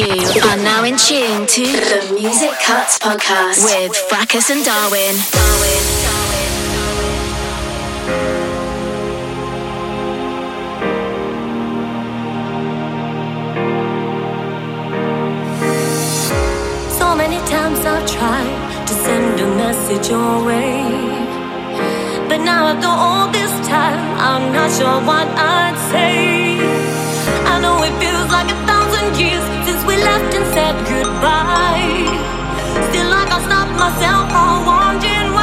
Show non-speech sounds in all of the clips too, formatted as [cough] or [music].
You are now in tune to the Music Kuts podcast with Fracus and Darwin. Darwin. So many times I've tried to send a message your way. But now after all this time, I'm not sure what I'd say. I know it feels like a thousand years left and said goodbye. Still, I can't stop myself from wondering why.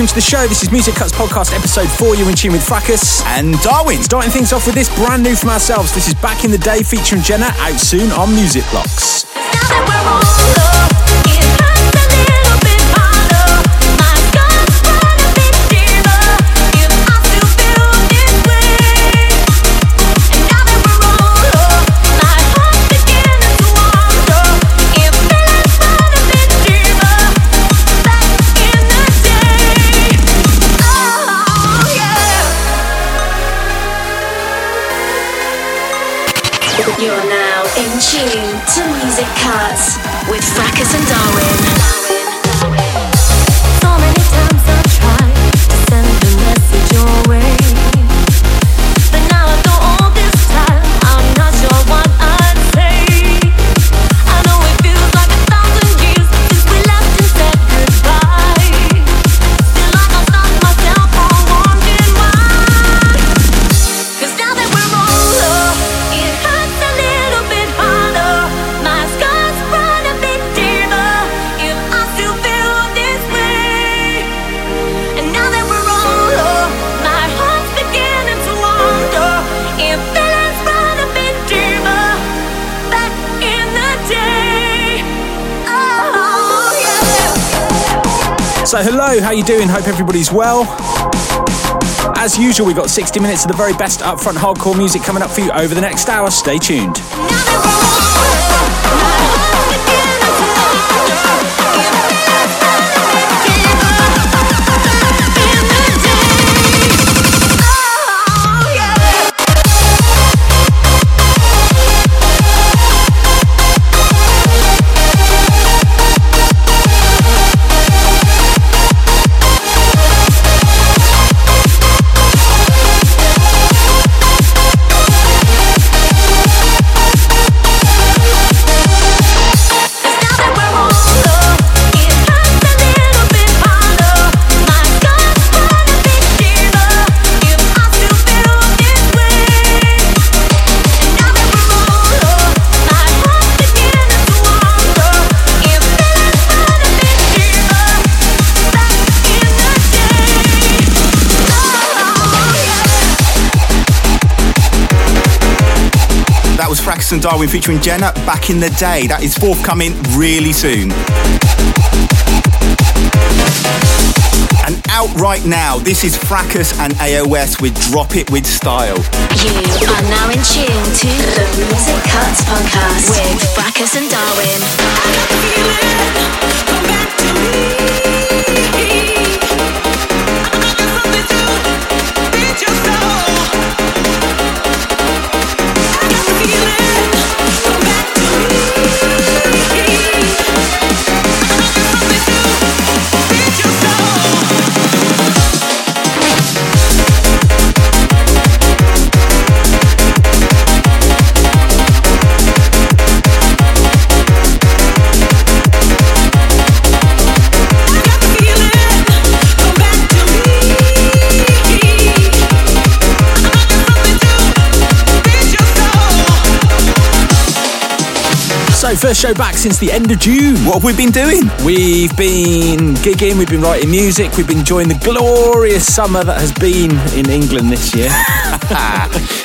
Welcome to the show. This is Music Kuts Podcast episode 4. You're in tune with Fracus and Darwin. Starting things off with this brand new from ourselves. This is Back in the Day featuring Jenna out soon on Music Blocks. Kuts with Fracus and Darwin. Hello, how you doing? Hope everybody's well. As usual, we've got 60 minutes of the very best upfront hardcore music coming up for you over the next hour. Stay tuned. Darwin featuring Jenna back in the day. That is forthcoming really soon. And out right now, this is Fracus and AOS with Drop It With Style. You are now in tune to the Music Kuts podcast with Fracus and Darwin. First show back since the end of June. What have we been doing? We've been gigging, we've been writing music, we've been enjoying the glorious summer that has been in England this year. [laughs]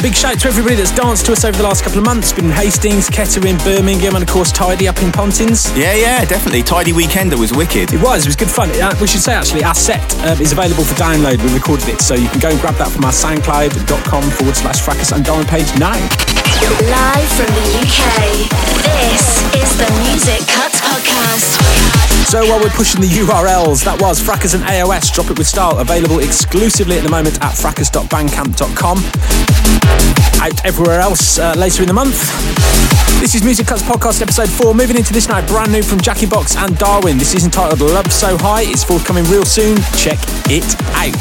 shout out to everybody that's danced to us over the last couple of months. Been in Hastings, Kettering, Birmingham, and of course Tidy up in Pontins. Yeah, yeah, definitely. Tidy Weekender was wicked. It was. It was good fun. Uh, we should say actually, our set uh, is available for download. We recorded it, so you can go and grab that from our SoundCloud.com forward slash Fracus and Darwin page now. Live from the UK, this is the Music Kuts Podcast. So while we're pushing the URLs, that was Fracus and AOS, Drop It With Style, available exclusively at the moment at fracus.bandcamp.com out everywhere else uh, later in the month. This is Music Kuts Podcast episode 4. Moving into this night, brand new from Jack In Box and Darwin. This is entitled Love So High. It's forthcoming real soon. Check it out.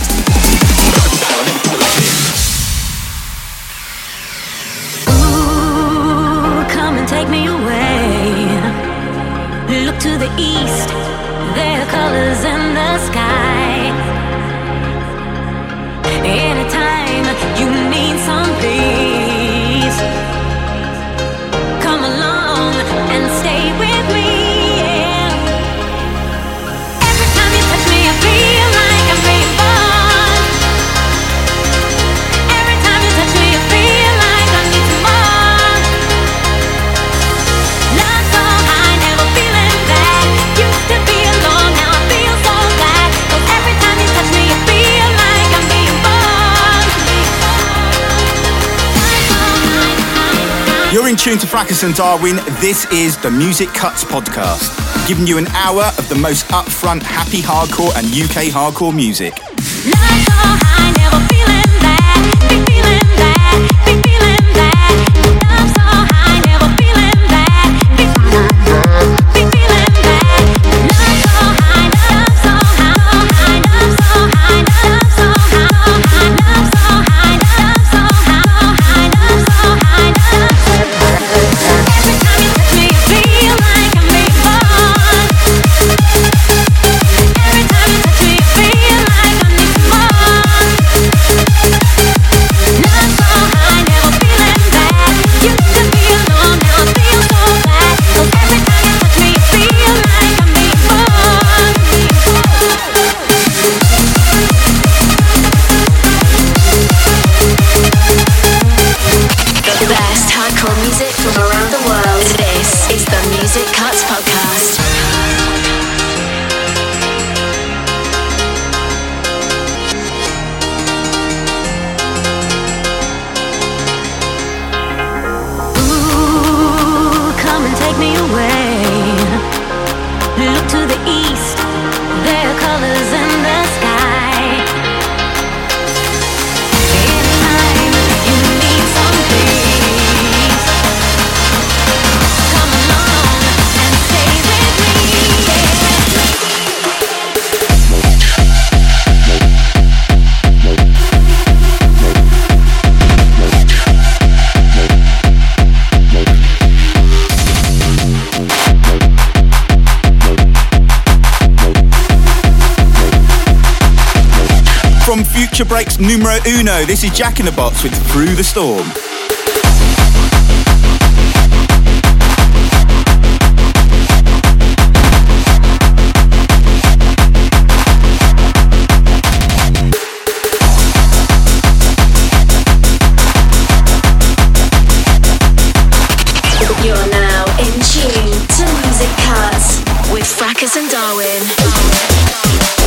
Come and take me away. Look to the east, there are colors in in tune to Fracus and Darwin. This is the Music Kuts Podcast, giving you an hour of the most upfront, happy hardcore and UK hardcore music. Numero uno. This is Jack in the Box with Through the Storm. You're now in tune to Music Kuts with Fracus and Darwin.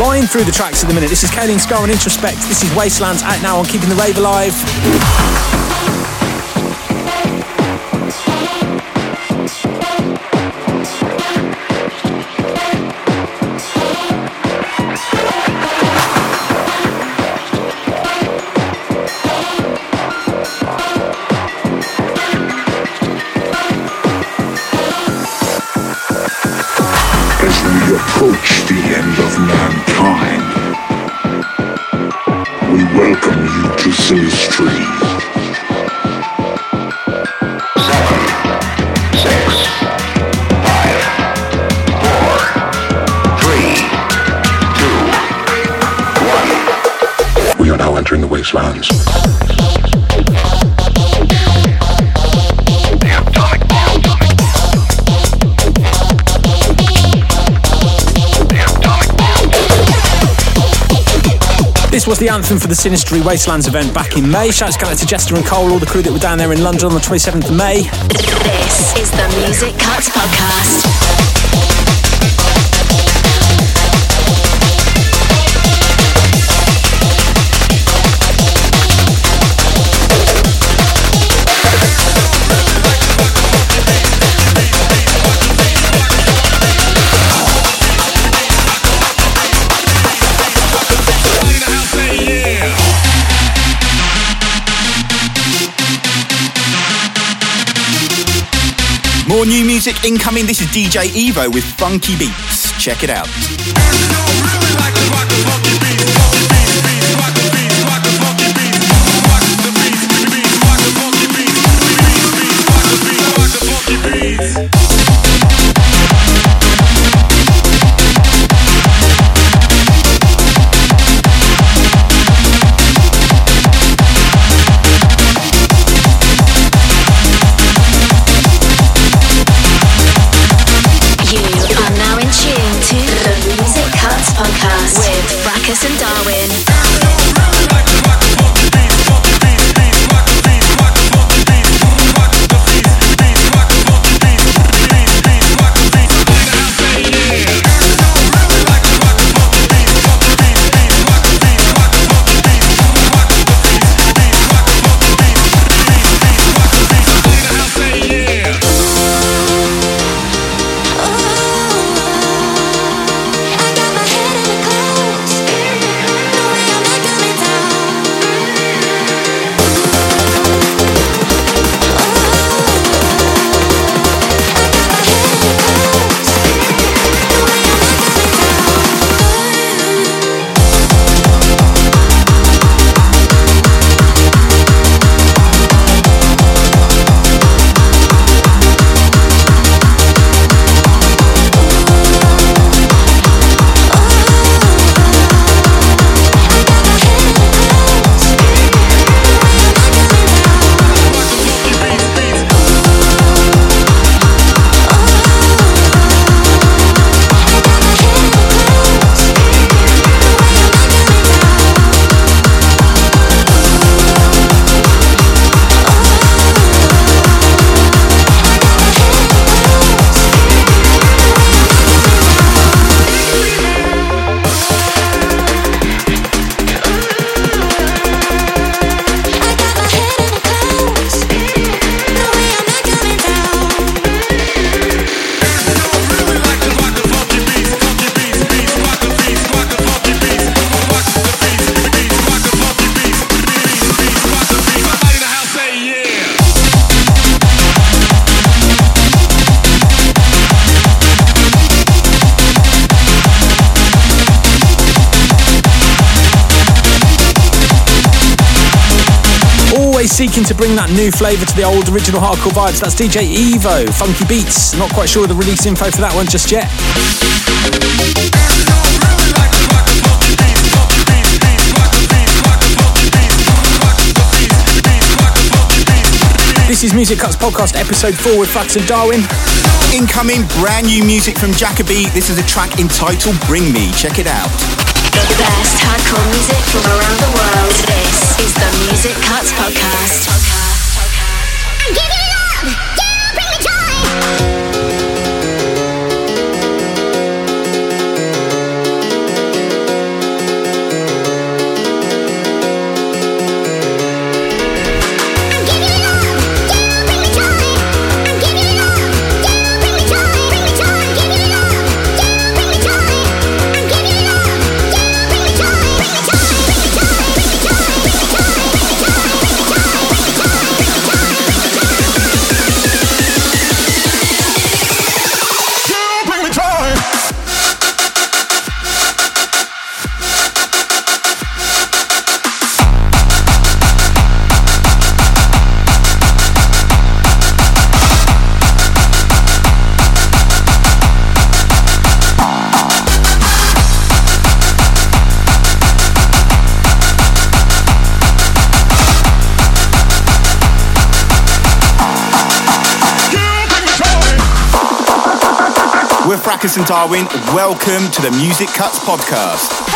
Flying through the tracks at the minute. This is Kayleen Scar and Introspect. This is Wastelands out now on Keeping the Rave Alive. The anthem for the Sinistry Wastelands event back in May. Shouts out to Jester and Cole, all the crew that were down there in London on the 27th of May. This is the Music Kuts Podcast. More new music incoming. This is DJ Evo with Funky Beats. Check it out. Seeking to bring that new flavour to the old original hardcore vibes. That's DJ Evo, Funky Beats. Not quite sure the release info for that one just yet. This is Music Kuts Podcast, episode 4 with Fats and Darwin. Incoming brand new music from Jakka-B. This is a track entitled Bring Me. Check it out. The best hardcore music from around the world. Is the Music Kuts Podcast. We're and Darwin. Welcome to the Music Kuts Podcast.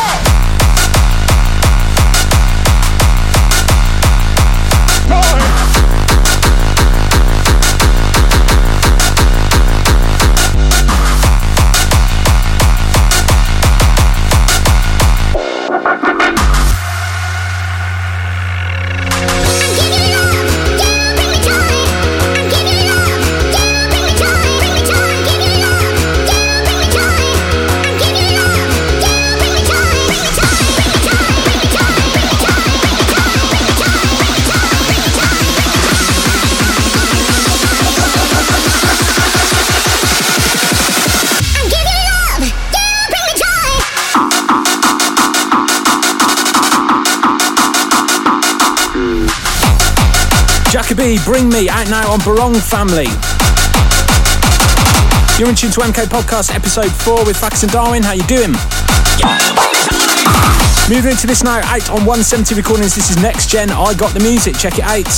Bring Me, out now on Barong Family. You're in tune to MK Podcast, episode 4 with Fax and Darwin. How you doing? Moving into this now, out on 170 recordings. This is Next Gen. I got the music. Check it out.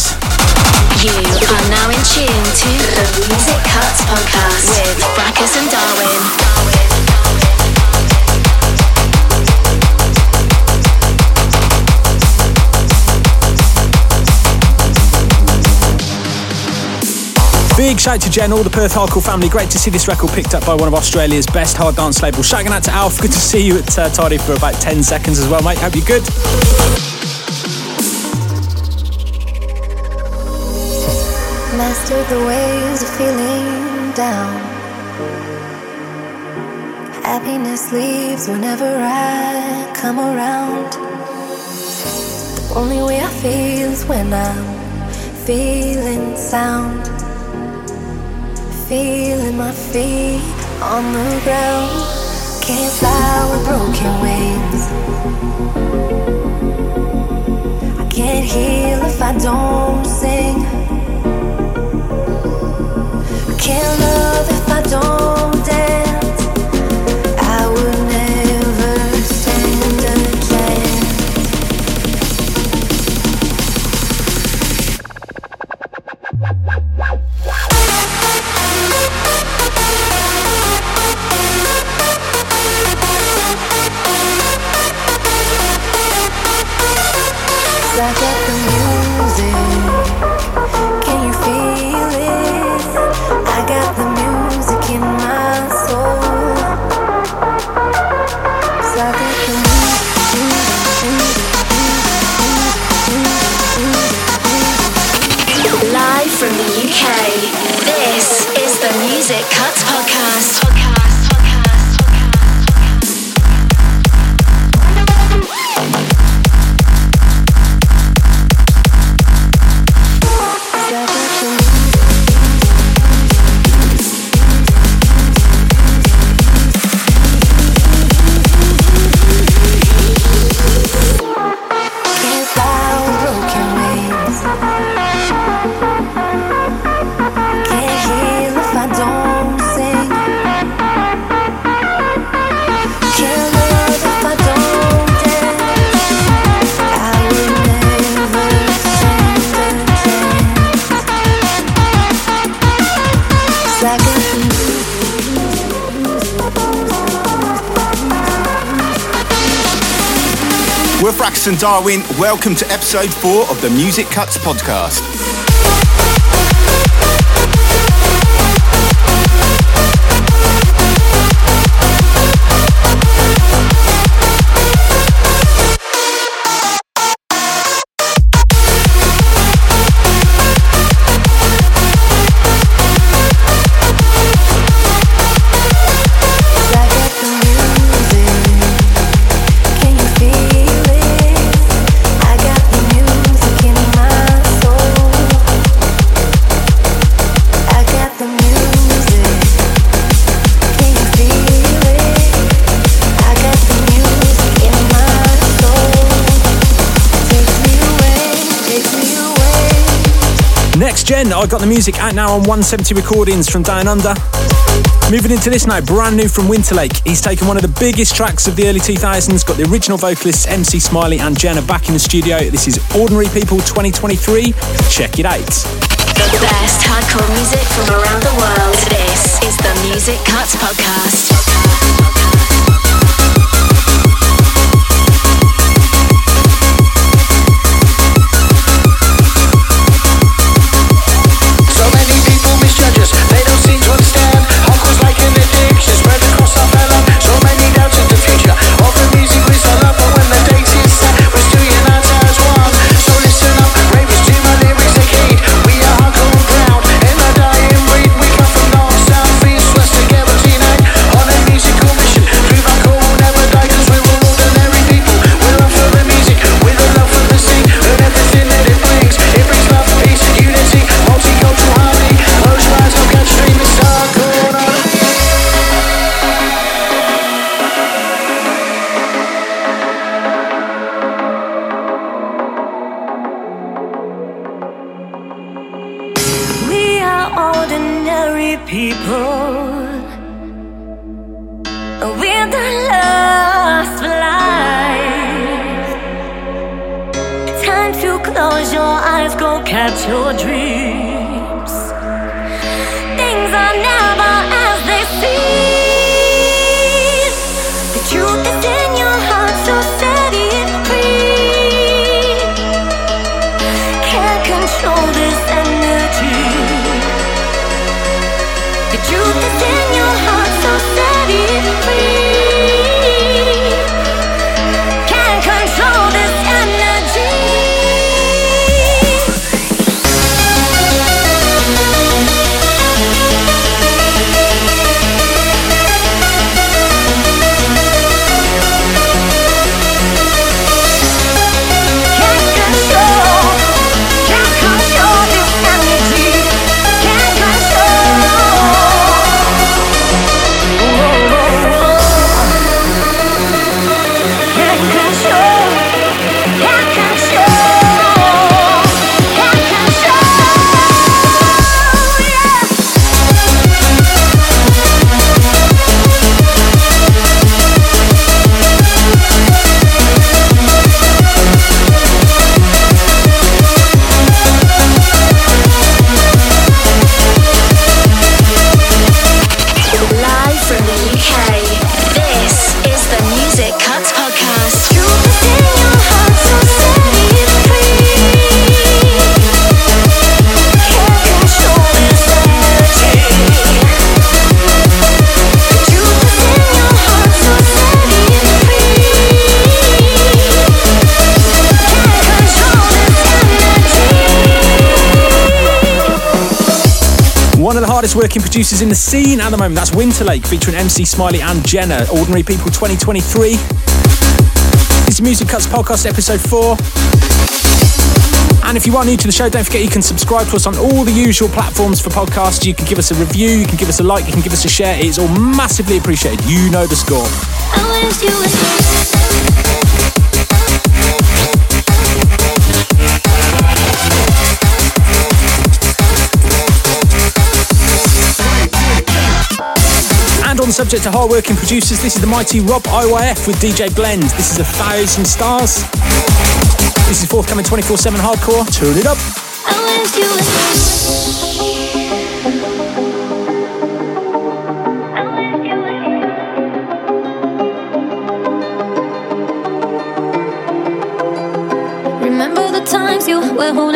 You are now in tune to the Music Kuts Podcast with Fracus and Darwin. Big shout to Jen, all the Perth Hardcore family. Great to see this record picked up by one of Australia's best hard dance labels. Shouting out to Alf. Good to see you at uh, Tardy for about 10 seconds as well, mate. Hope you're good. Master the waves of feeling down. Happiness leaves whenever I come around. The only way I feel is when I'm feeling sound. Feeling my feet on the ground. Can't fly with broken wings. I can't heal if I don't sing. I can't love if I don't Like And Darwin. Welcome to episode four of the Music Kuts podcast. Gen, I got the music out now on 170 recordings from Down Under. Moving into this now, brand new from Winterlake. He's taken one of the biggest tracks of the early 2000s, got the original vocalists MC Smiley and Jenna back in the studio. This is Ordinary People 2023. Check it out. The best hardcore music from around the world. This is the Music Kuts Podcast. Hardest working producers in the scene at the moment, that's Winterlake, featuring MC Smiley and Jenna, Ordinary People 2023. This is Music Kuts Podcast, episode 4. And if you are new to the show, don't forget you can subscribe to us on all the usual platforms for podcasts. You can give us a review, you can give us a like, you can give us a share. It's all massively appreciated. You know the score. Subject to hard-working producers, this is the mighty Rob IYF with DJ Blend. This is a thousand stars. This is forthcoming 24/7 hardcore. Turn it up. Arms, you were holding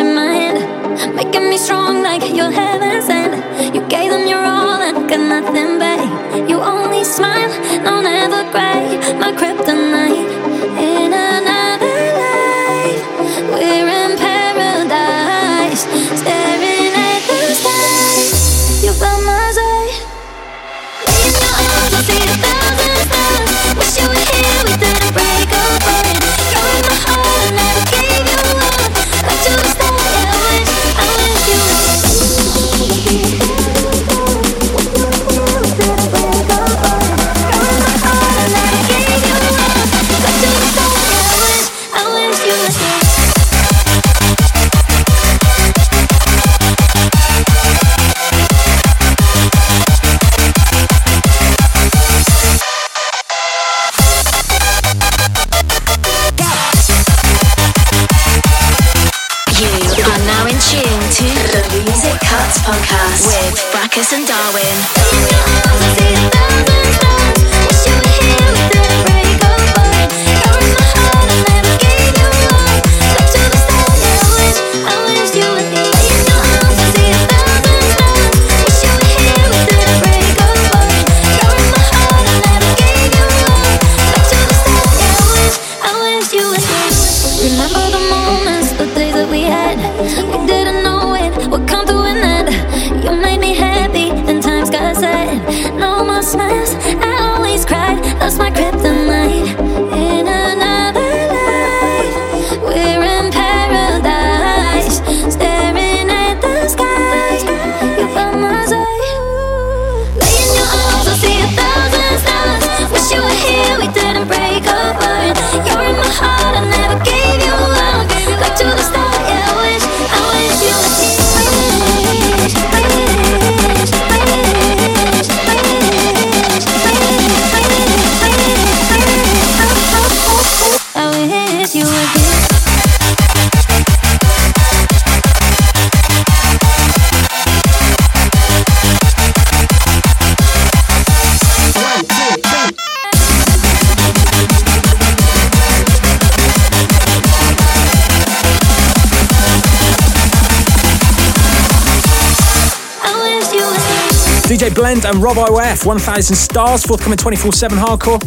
DJ Blend and Rob IYF, 1000 stars, forthcoming 24 7 hardcore.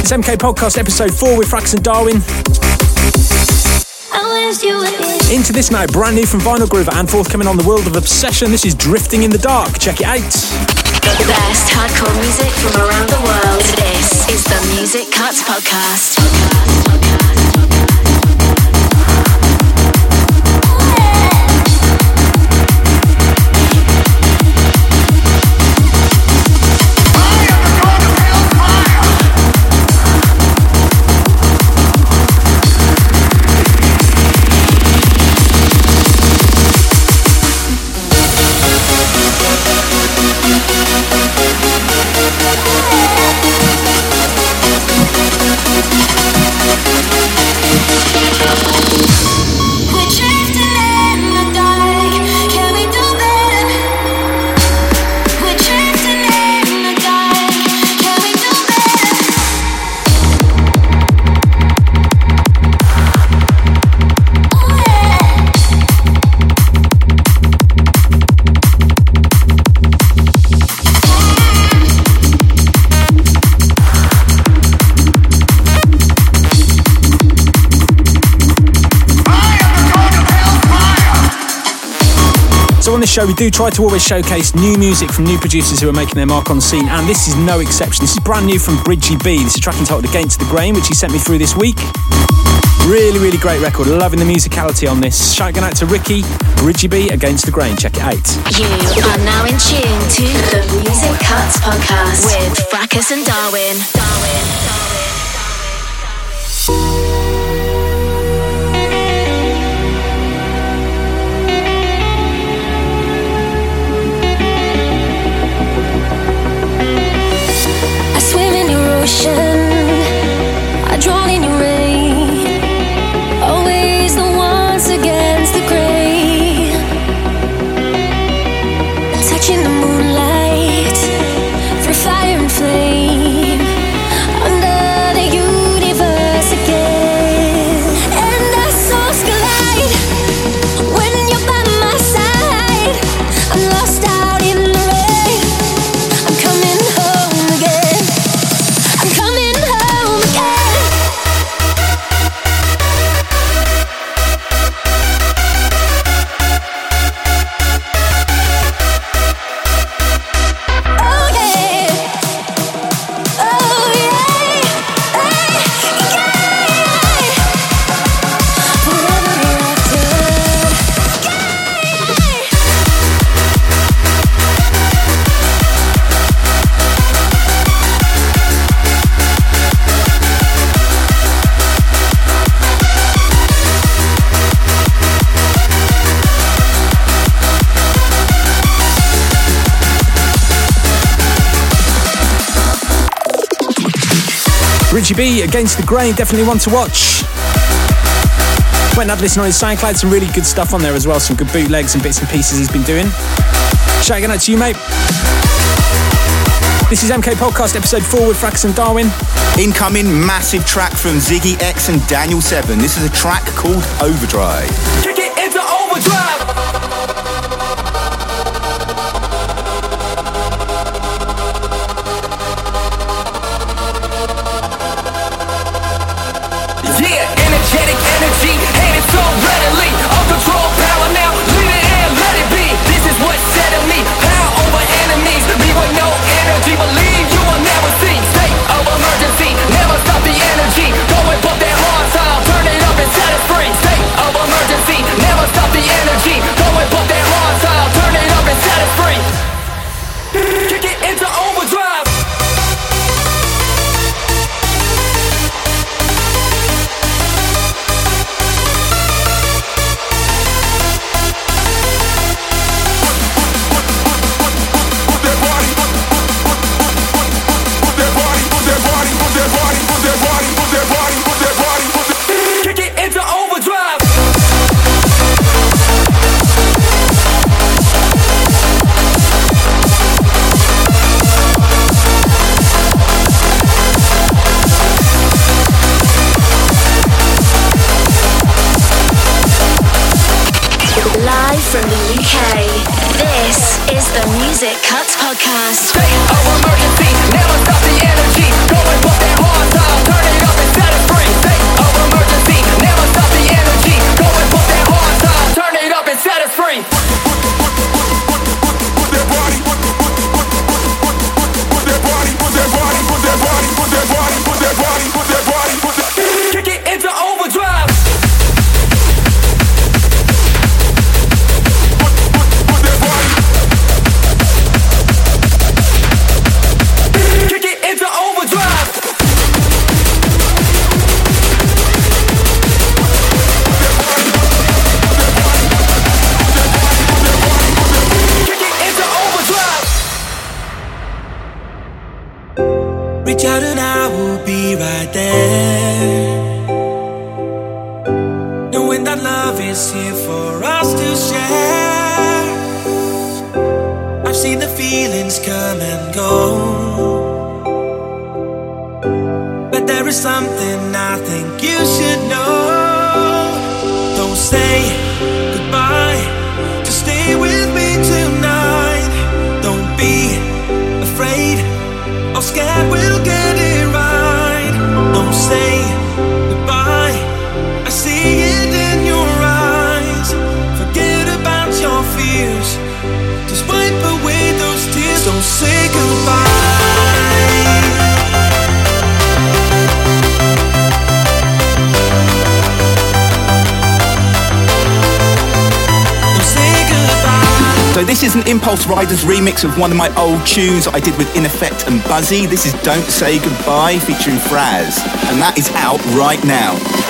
It's MK Podcast episode 4 with Frax and Darwin. Into this now, brand new from Vinyl Groover and forthcoming on the World of Obsession. This is Drifting in the Dark. Check it out. The best hardcore music from around the world. This is the Music Kuts podcast. Show, we do try to always showcase new music from new producers who are making their mark on the scene, and this is no exception. This is brand new from Bridgie B. This is a track entitled Against the Grain, which he sent me through this week. Really, really great record. Loving the musicality on this. Shout out to Ricky, Bridgie B, Against the Grain. Check it out. You are now in tune to the Music Kuts podcast with Fracus and Darwin. Darwin. I ocean. Richie B, Against the Grain, definitely one to watch. Went and had a listen on his SoundCloud, some really good stuff on there as well, some good bootlegs and bits and pieces he's been doing. Shout out to you, mate. This is MK Podcast, episode 4 with Frax and Darwin. Incoming massive track from Ziggy X and Daniel Seven. This is a track called overdrive. Energy. Go and put that hard style, turn it up and set it free. Kick it into overdrive. Music Kuts Podcast. Of one of my old tunes I did with In Effect and Buzzy. This is Don't Say Goodbye featuring Fraz. And that is out right now.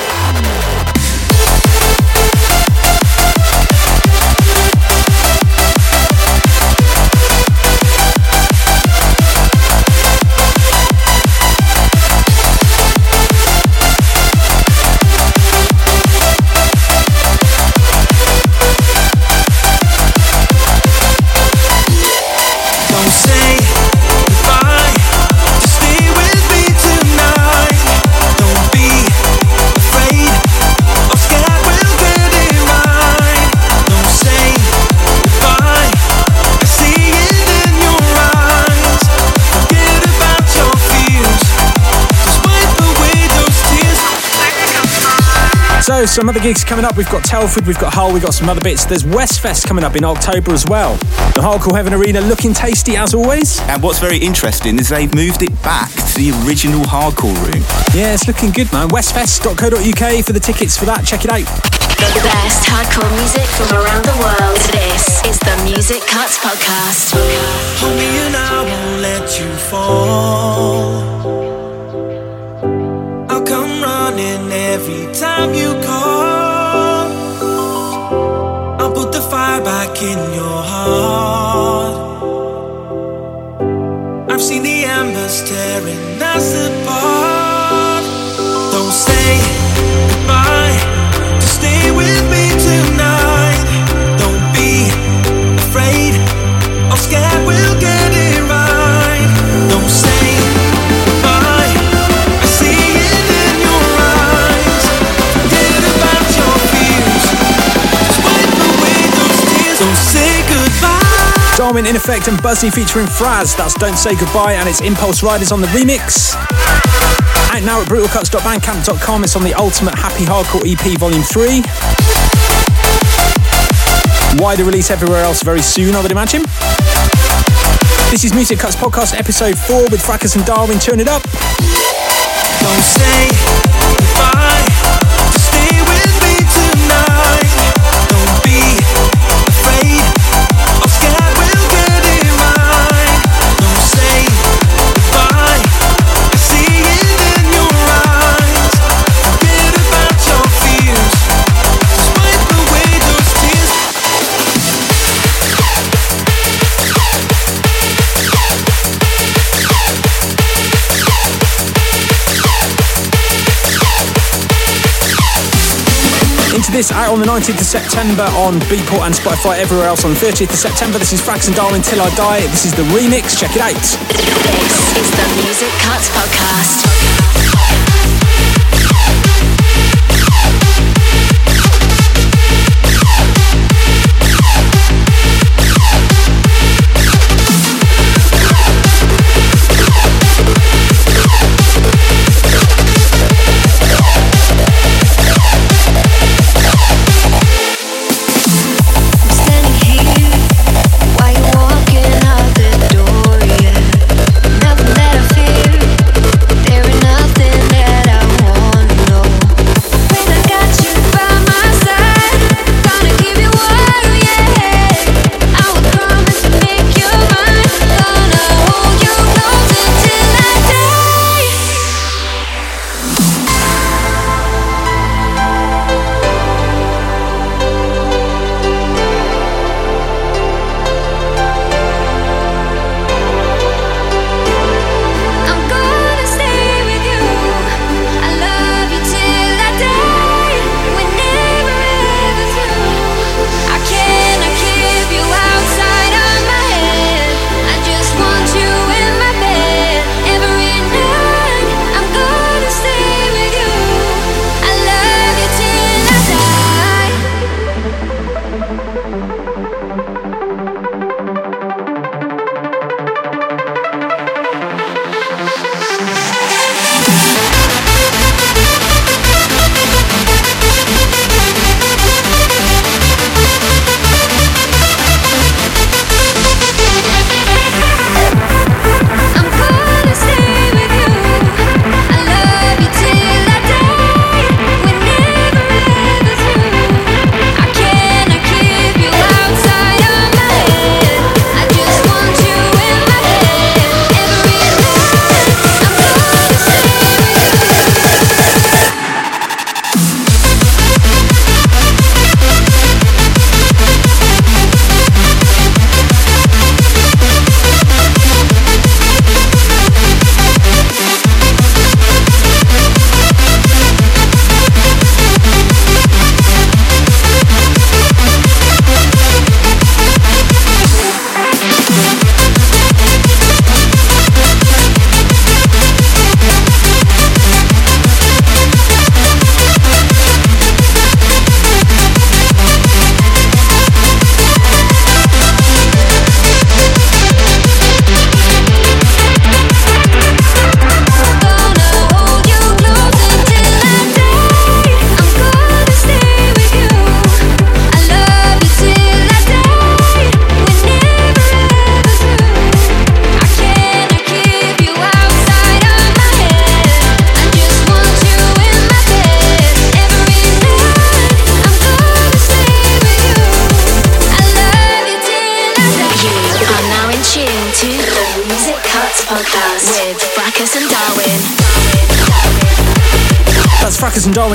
So, some other gigs coming up. We've got Telford, we've got Hull, we've got some other bits. There's Westfest coming up in October as well. The Hardcore Heaven Arena looking tasty as always. And what's very interesting is they've moved it back to the original hardcore room. Yeah, it's looking good, man. Westfest.co.uk for the tickets for that. Check it out. The best hardcore music from around the world. This is the Music Kuts Podcast. Hold me and I won't let you fall. I'll come running every time you call. I'll put the fire back in your heart. I've seen the embers tearing us apart. Darwin in effect and Buzzy featuring Fraz. That's Don't Say Goodbye and it's Impulse Riders on the remix. Out now at brutalkuts.bandcamp.com. It's on the Ultimate Happy Hardcore EP Volume 3. Wider release everywhere else very soon, I would imagine. This is Music Kuts Podcast Episode 4 with Fracus and Darwin. Turn it up. Don't say this out on the 19th of September on Beatport and Spotify everywhere else on the 30th of September. This is Fracus and Darwin Till I Die. This is the remix. Check it out. This is the Music Kuts Podcast.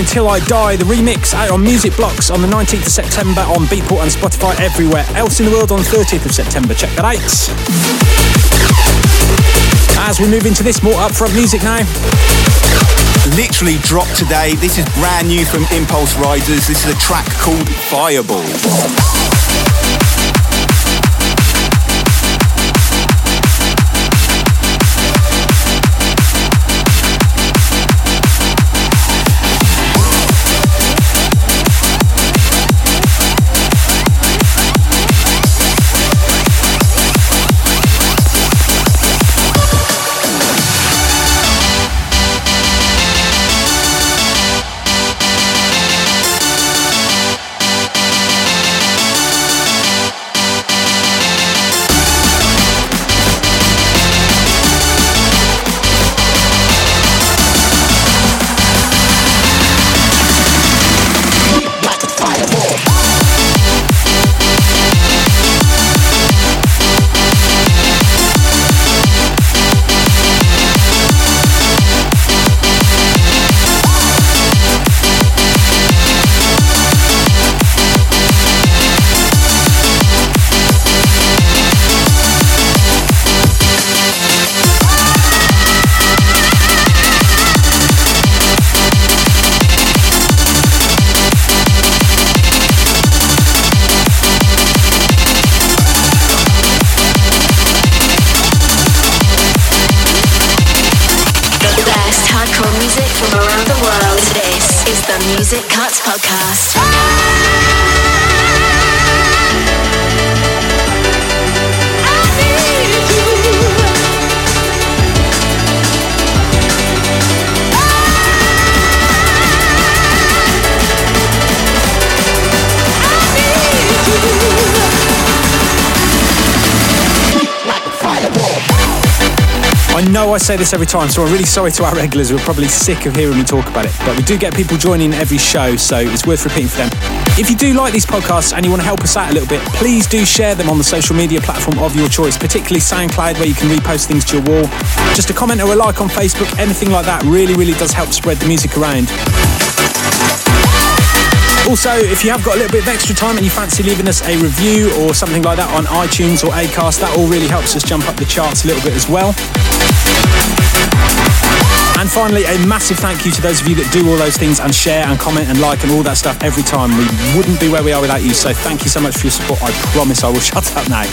Till I Die, the remix out on Music Blocks on the 19th of September on Beatport and Spotify everywhere else in the world on 30th of September. Check that out. As we move into this more upfront music now, Literally dropped today. This is brand new from Impulse Riders. This is a track called Fireball. I say this every time, so I'm really sorry to our regulars who are probably sick of hearing me talk about it. But we do get people joining every show, so it's worth repeating for them. If you do like these podcasts and you want to help us out a little bit, please do share them on the social media platform of your choice, particularly SoundCloud, where you can repost things to your wall. Just a comment or a like on Facebook, anything like that really, really does help spread the music around. Also, if you have got a little bit of extra time and you fancy leaving us a review or something like that on iTunes or Acast, that all really helps us jump up the charts a little bit as well. And finally, a massive thank you to those of you that do all those things and share and comment and like and all that stuff every time. We wouldn't be where we are without you. So thank you so much for your support. I promise I will [laughs] shut up now.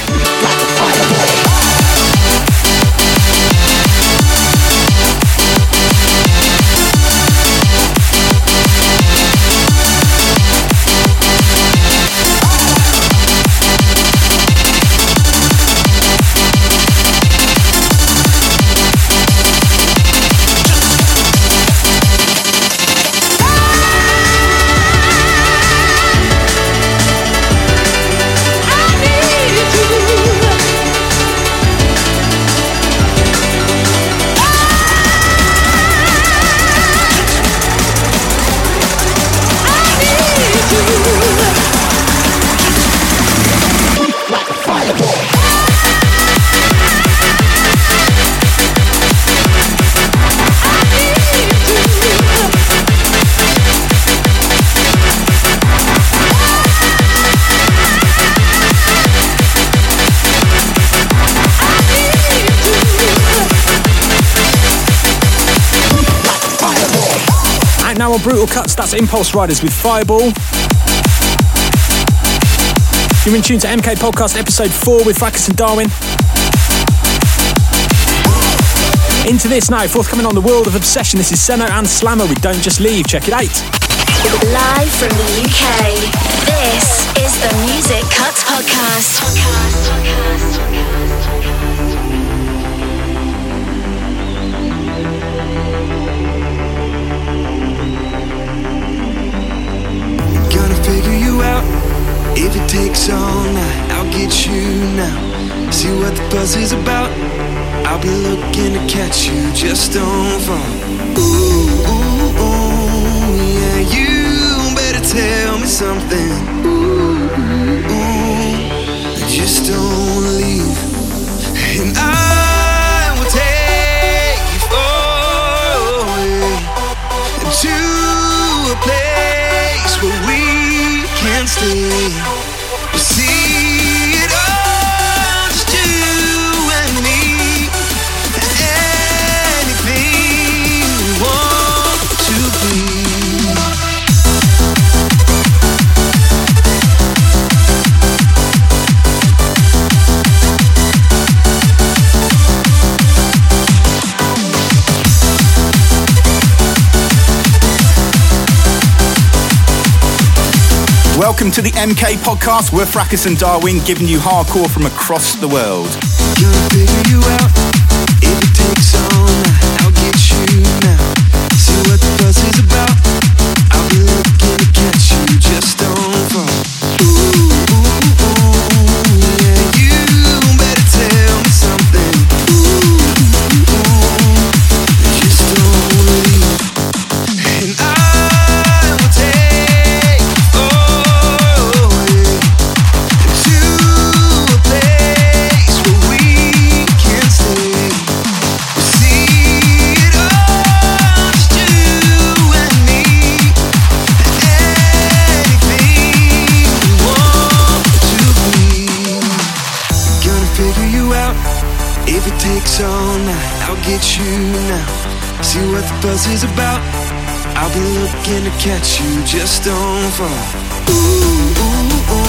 Brutal Kuts, that's Impulse Riders with Fireball. You're in tune to MK Podcast episode 4 with Fracus and Darwin. Into this now, forthcoming on the world of obsession. This is Seno and Slammer with Don't Just Leave. Check it out. Live from the UK, this is the Music Kuts Podcast. Gonna figure you out. If it takes all night, I'll get you now. See what the buzz is about. I'll be looking to catch you. Just don't fall. Ooh, ooh, ooh, yeah. You better tell me something. Ooh, ooh, ooh. Just don't leave. And I will take you away to a place where we can Welcome to the MK podcast. We're Fracus and Darwin, giving you hardcore from across the world. Gonna looking to catch you. Just don't fall. Ooh, ooh, ooh,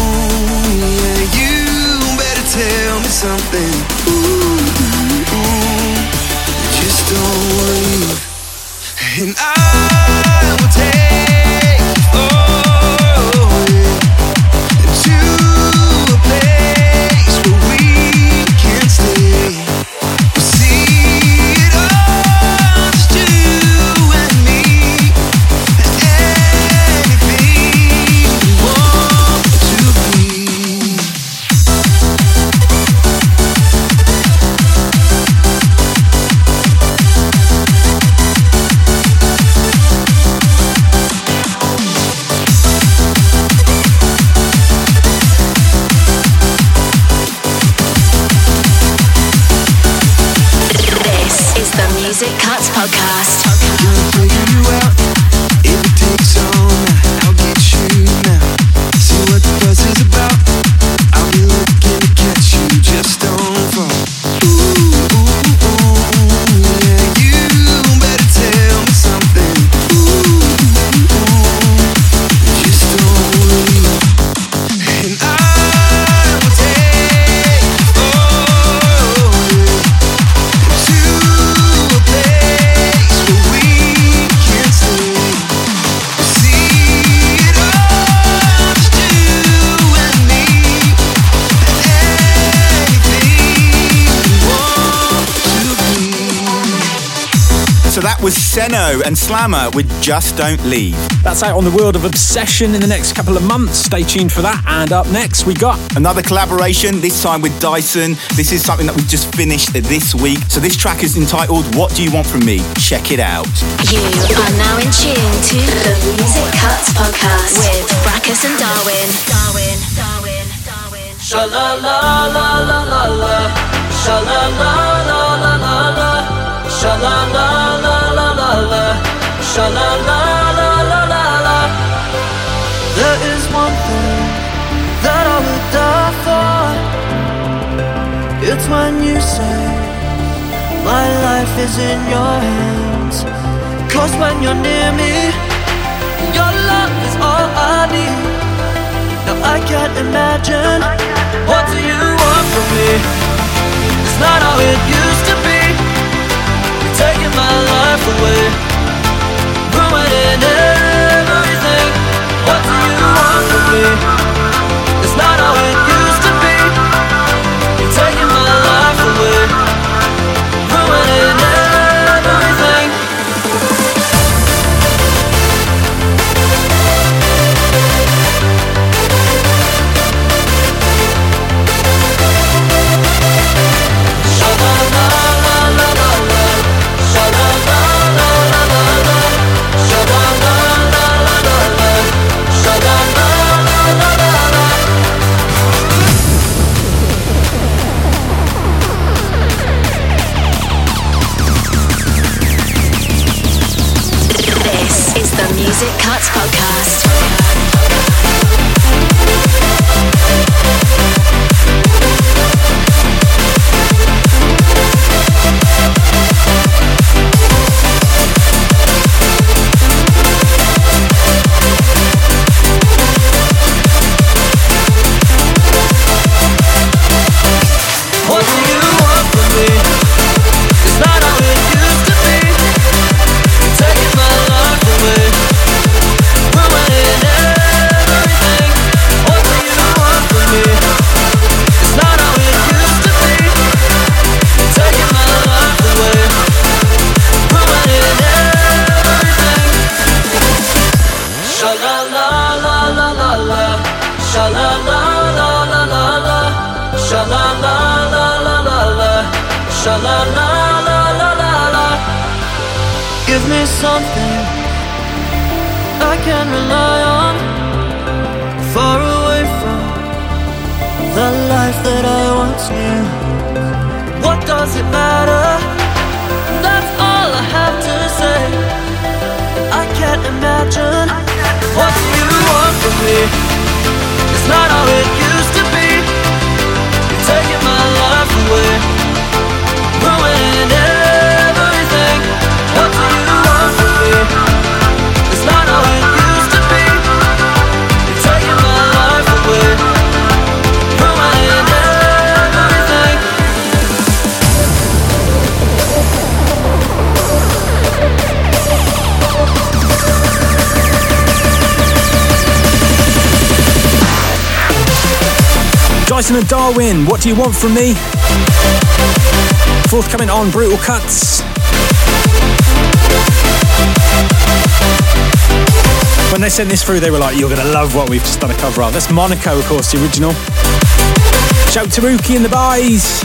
yeah. You better tell me something. Ooh, ooh, ooh, just don't leave. And I will take Seno and Slammer with Just Don't Leave. That's out on the world of Obsession in the next couple of months. Stay tuned for that. And up next, we got Another collaboration, this time with Dy5on. This is something that we've just finished this week. So this track is entitled What Do You Want From Me? Check it out. You are now in tune to the Music Kuts Podcast with Fracus and Darwin. Darwin, Darwin, Darwin. Sha la la la la la la. Sha la la la la la la. Sha la la. Sha la la la la la la. There is one thing that I would die for. It's when you say my life is in your hands. Cause when you're near me, your love is all I need. Now I can't imagine what do you want from me? It's not how it used to be. You're taking my life away, It's not how it Music Kuts Podcast. And Darwin. What do you want from me? Forthcoming on Brutal Kuts. When they sent this through, they were like, You're going to love what we've just done a cover of. That's Monaco, of course, the original. Shout to Rookie and the Buys.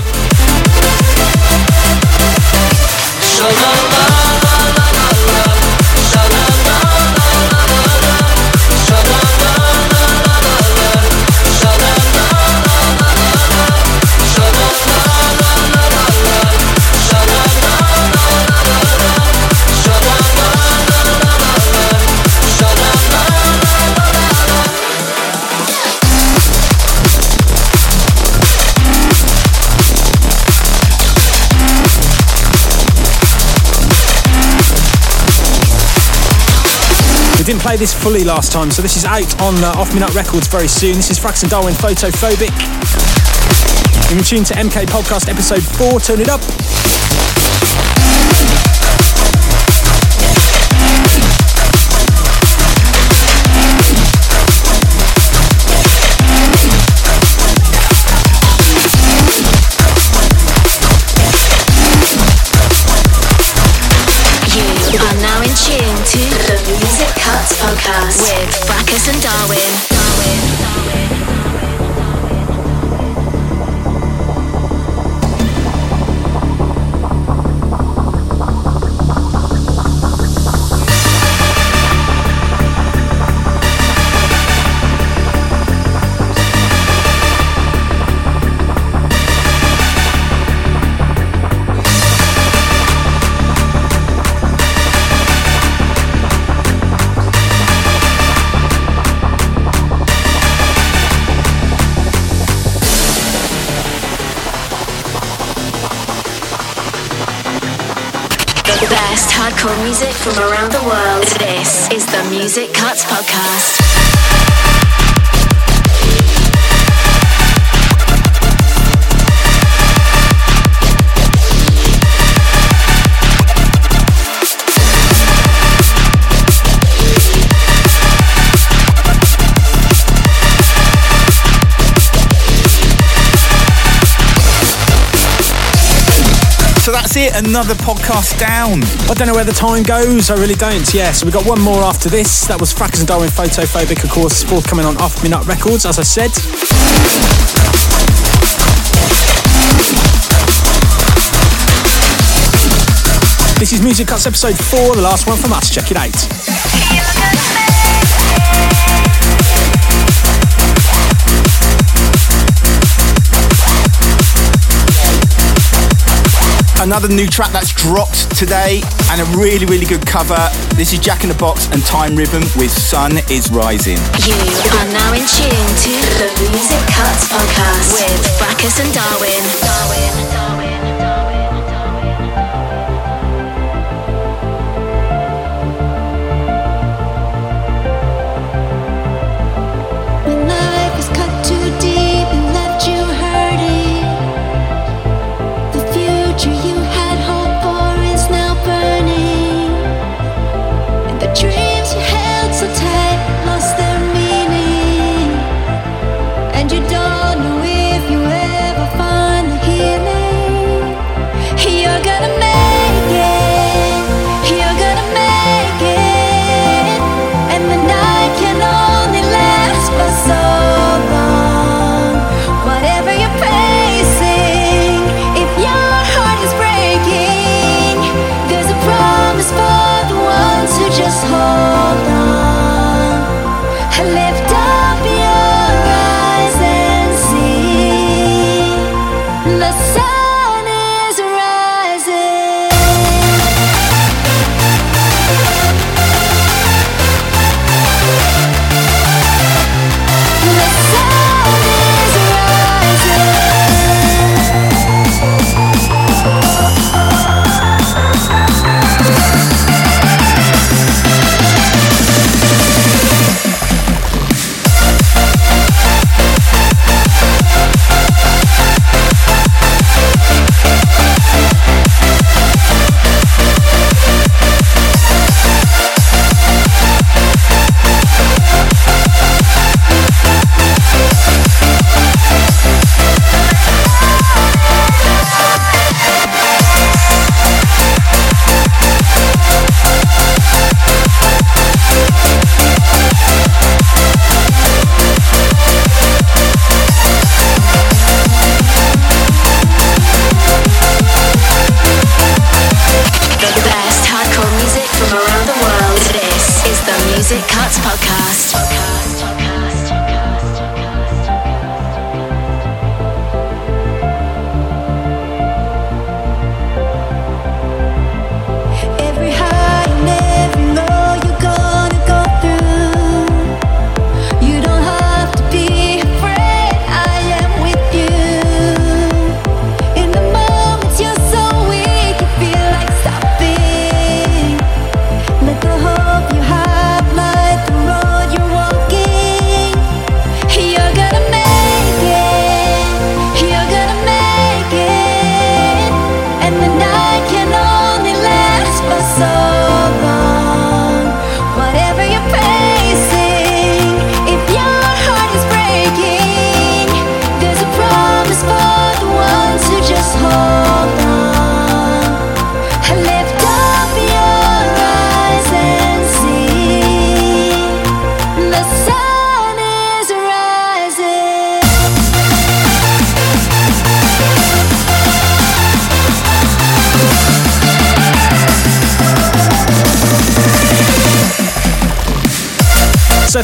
We didn't play this fully last time, so this is out on uh, Off Minute Records very soon. This is Frax and Darwin Photophobic. You're in tune to MK Podcast episode 4. Turn it up. You are now in tune Podcast with Fracus and Darwin. Best hardcore music from around the world. This is the Music Kuts Podcast. So that's it, another podcast down. I don't know where the time goes. I really don't. Yeah, so we got one more after this. That was Fracus and Darwin Photophobic, of course, forthcoming on Off Minute Records, as I said. This is Music Kuts episode 4, the last one from us. Check it out. Another new track that's dropped today and a really, really good cover. This is Jack in the Box and Time Rhythm with Sun is Rising. You are now in tune to the Music Kuts Podcast with Fracus and Darwin. Darwin.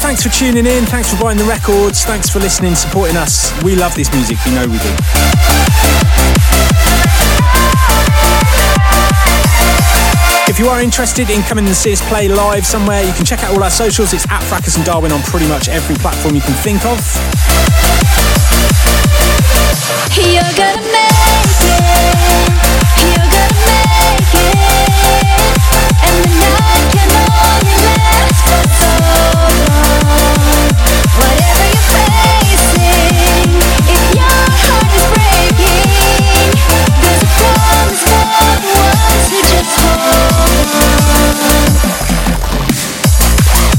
Thanks for tuning in, thanks for buying the records, thanks for listening, supporting us. We love this music, you know we do. If you are interested in coming and see us play live somewhere, you can check out all our socials. It's at Fracus and Darwin on pretty much every platform you can think of. You're gonna make it. You're gonna make it. And the night can only last so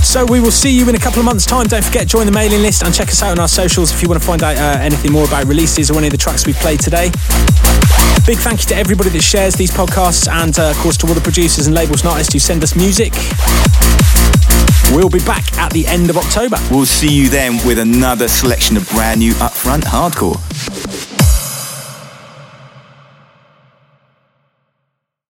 So we will see you in a couple of months' time. Don't forget, join the mailing list and check us out on our socials if you want to find out uh, anything more about releases or any of the tracks we've played today. Big thank you to everybody that shares these podcasts and, uh, of course, to all the producers and labels and artists who send us music. We'll be back at the end of October. We'll see you then with another selection of brand new upfront hardcore.